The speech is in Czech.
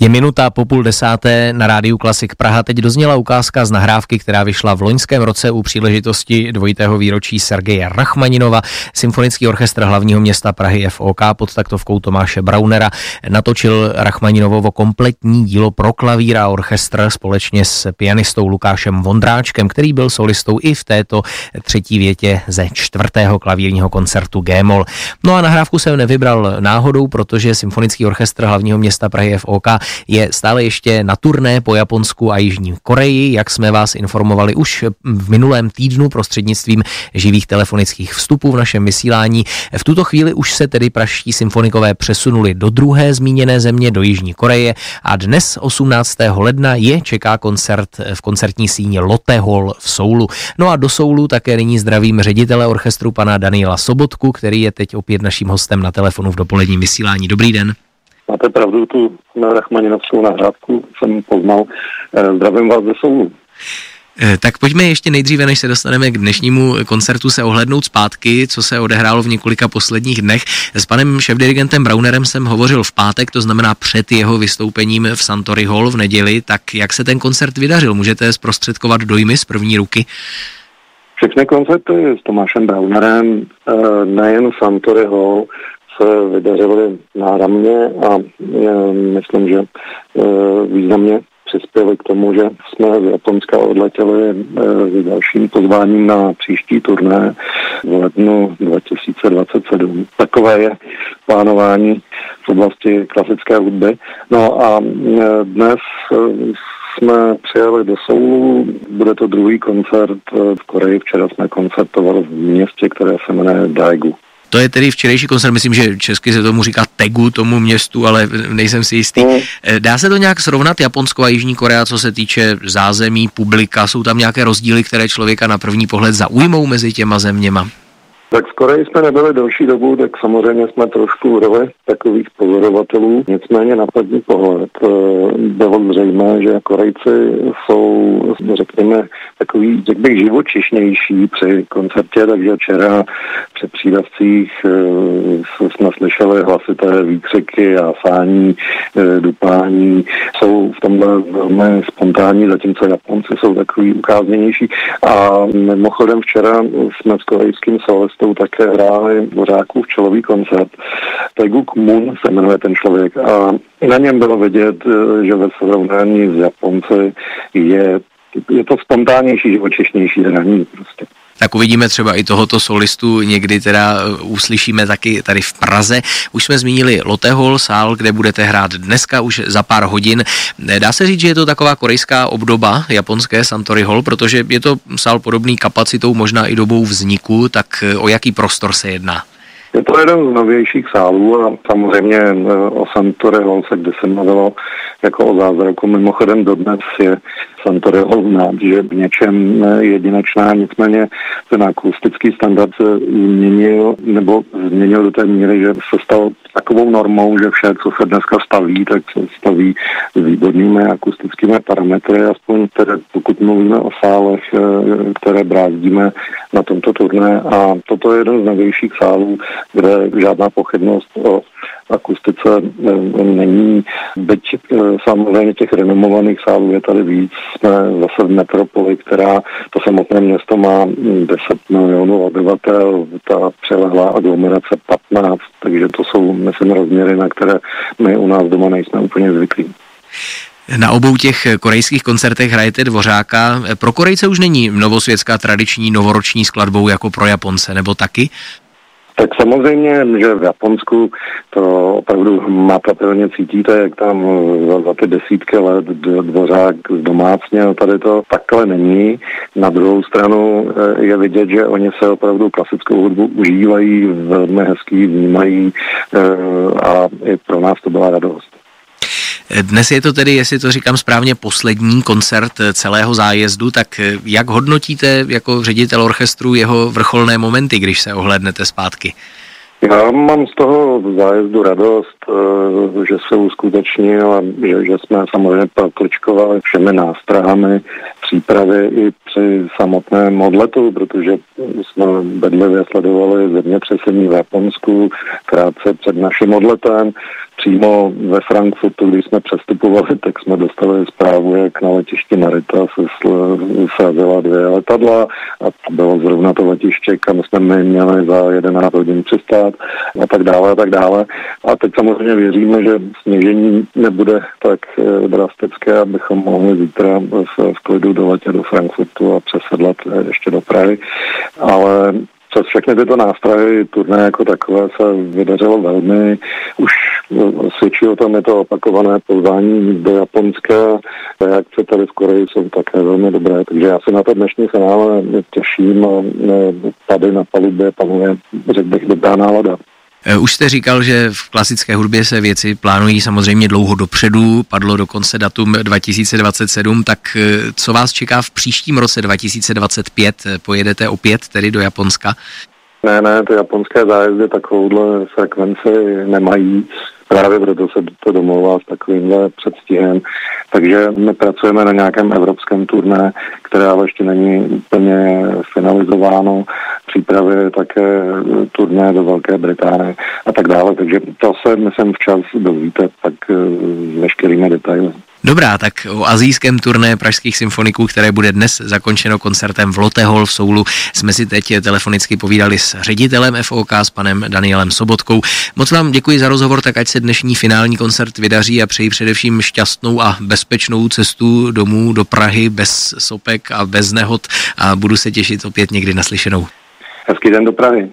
Je minuta po půl desáté na rádiu Klasik Praha. Teď dozněla ukázka z nahrávky, která vyšla v loňském roce u příležitosti dvojitého výročí Sergeje Rachmaninova. Symfonický orchestr hlavního města Prahy FOK pod taktovkou Tomáše Braunera natočil Rachmaninovovo kompletní dílo pro klavír a orchestr společně s pianistou Lukášem Vondráčkem, který byl solistou i v této třetí větě ze čtvrtého klavírního koncertu G-moll. No a nahrávku jsem nevybral náhodou, protože Symfonický orchestr hlavního města Prahy FOK je stále ještě na turné po Japonsku a Jižní Koreji, jak jsme vás informovali už v minulém týdnu prostřednictvím živých telefonických vstupů v našem vysílání. V tuto chvíli už se tedy praští symfonikové přesunuli do druhé zmíněné země, do Jižní Koreje a dnes 18. ledna je čeká koncert v koncertní síni Lotte Hall v Soulu. No a do Soulu také nyní zdravím ředitele orchestru pana Daniela Sobotku, který je teď opět naším hostem na telefonu v dopoledním vysílání. Dobrý den. Máte pravdu, tu Rachmaninovskou nahrávku jsem poznal. Eh, zdravím vás ze Soulu. Eh, tak pojďme ještě nejdříve, než se dostaneme k dnešnímu koncertu, se ohlednout zpátky, co se odehrálo v několika posledních dnech. S panem šéf-dirigentem Braunerem jsem hovořil v pátek, to znamená před jeho vystoupením v Santory Hall v neděli. Tak jak se ten koncert vydařil? Můžete zprostředkovat dojmy z první ruky? Všechny koncerty s Tomášem Braunerem, eh, nejen Santory Hall, se vydařily náramně a e, myslím, že e, významně přispěli k tomu, že jsme z Japonska odletěli e, s dalším pozváním na příští turné v lednu 2027. Takové je plánování v oblasti klasické hudby. No a dnes jsme přijeli do Soulu, bude to druhý koncert v Koreji. Včera jsme koncertovali v městě, které se jmenuje Daegu. To je tedy včerejší koncert, myslím, že česky se tomu říká Tegu, tomu městu, ale nejsem si jistý. Mm. Dá se to nějak srovnat Japonsko a Jižní Korea, co se týče zázemí, publika? Jsou tam nějaké rozdíly, které člověka na první pohled zaujmou mezi těma zeměma? Tak v Koreji jsme nebyli delší dobu, tak samozřejmě jsme trošku v roli takových pozorovatelů. Nicméně na první pohled eh, bylo zřejmé, že Korejci jsou, řekněme, takový, řekl bych, živočišnější při koncertě, takže včera při přídavcích eh, jsme slyšeli hlasité výkřiky a fání, eh, dupání. Jsou v tomhle velmi spontánní, zatímco Japonci jsou takový ukázněnější. A mimochodem včera jsme s korejským solistou také hráli v čelový koncert. Teguk Moon se jmenuje ten člověk a na něm bylo vidět, eh, že ve srovnání s Japonci je, je to spontánnější, živočišnější hraní prostě tak uvidíme třeba i tohoto solistu někdy teda eh, uslyšíme taky tady v Praze. Už jsme zmínili Lotehol, sál, kde budete hrát dneska už za pár hodin. Dá se říct, že je to taková korejská obdoba japonské Santory Hall, protože je to sál podobný kapacitou, možná i dobou vzniku, tak eh, o jaký prostor se jedná? Je to jeden z novějších sálů a samozřejmě eh, o Santory Hall se kdysi mluvilo jako o zázraku. Mimochodem dodnes je Santory Hall znát, že v něčem eh, jedinečná, nicméně ten akustický standard se změnil, nebo změnil do té míry, že se stal takovou normou, že vše, co se dneska staví, tak se staví s výbornými akustickými parametry, aspoň tedy pokud mluvíme o sálech, eh, které brázdíme na tomto turné. A toto je jeden z novějších sálů, kde žádná pochybnost o akustice není. Byť eh, samozřejmě těch renomovaných sálů je tady víc. Jsme zase v metropoli, která to samotné město má 10 milionů obyvatel, ta přelehlá aglomerace 15, takže to jsou, myslím, rozměry, na které my u nás doma nejsme úplně zvyklí. Na obou těch korejských koncertech hrajete Dvořáka. Pro Korejce už není novosvětská tradiční novoroční skladbou jako pro Japonce, nebo taky? Tak samozřejmě, že v Japonsku to opravdu matatelně cítíte, jak tam za, za ty desítky let dvořák zdomácněl, tady to takhle není. Na druhou stranu eh, je vidět, že oni se opravdu klasickou hudbu užívají, velmi hezký vnímají eh, a i pro nás to byla radost. Dnes je to tedy, jestli to říkám správně, poslední koncert celého zájezdu, tak jak hodnotíte jako ředitel orchestru jeho vrcholné momenty, když se ohlednete zpátky? Já mám z toho zájezdu radost, eh, že se uskutečnil a že, že jsme samozřejmě prokličkovali všemi nástrahami přípravy i při samotném odletu, protože jsme bedlivě sledovali zemětřesení v Japonsku krátce před naším odletem přímo ve Frankfurtu, když jsme přestupovali, tak jsme dostali zprávu, jak na letišti Narita se srazila dvě letadla a to bylo zrovna to letiště, kam jsme my měli za 11 hodin přistát a tak dále a tak dále. A teď samozřejmě věříme, že sněžení nebude tak eh, drastické, abychom mohli zítra v, v klidu doletět do Frankfurtu a přesedlat eh, ještě do Prahy. Ale přes všechny tyto nástroje turné jako takové se vydařilo velmi. Už no, svědčí o tom je to opakované pozvání do Japonska. Reakce tady v Koreji jsou také velmi dobré, takže já se na to dnešní finále těším a tady na palubě panuje, řekl bych, dobrá nálada. Eh, už jste říkal, že v klasické hudbě se věci plánují samozřejmě dlouho dopředu, padlo dokonce datum 2027, tak eh, co vás čeká v příštím roce 2025? Pojedete opět tedy do Japonska? Ne, ne, ty japonské zájezdy takovouhle frekvenci nemají. Právě proto se to domlouvá s takovýmhle předstihem. Takže my pracujeme na nějakém evropském turné, které ale ještě není úplně finalizováno. Přípravě také turné do Velké Británie a tak dále. Takže to se, myslím, včas dozvíte tak eh, s veškerými detaily. Dobrá, tak o azijském turné pražských symfoniků, které bude dnes zakončeno koncertem v Lotehol v Soulu, jsme si teď telefonicky povídali s ředitelem FOK, s panem Danielem Sobotkou. Moc vám děkuji za rozhovor, tak ať se dnešní finální koncert vydaří a přeji především šťastnou a bezpečnou cestu domů do Prahy bez sopek a bez nehod a budu se těšit opět někdy naslyšenou. Hezký den do Prahy.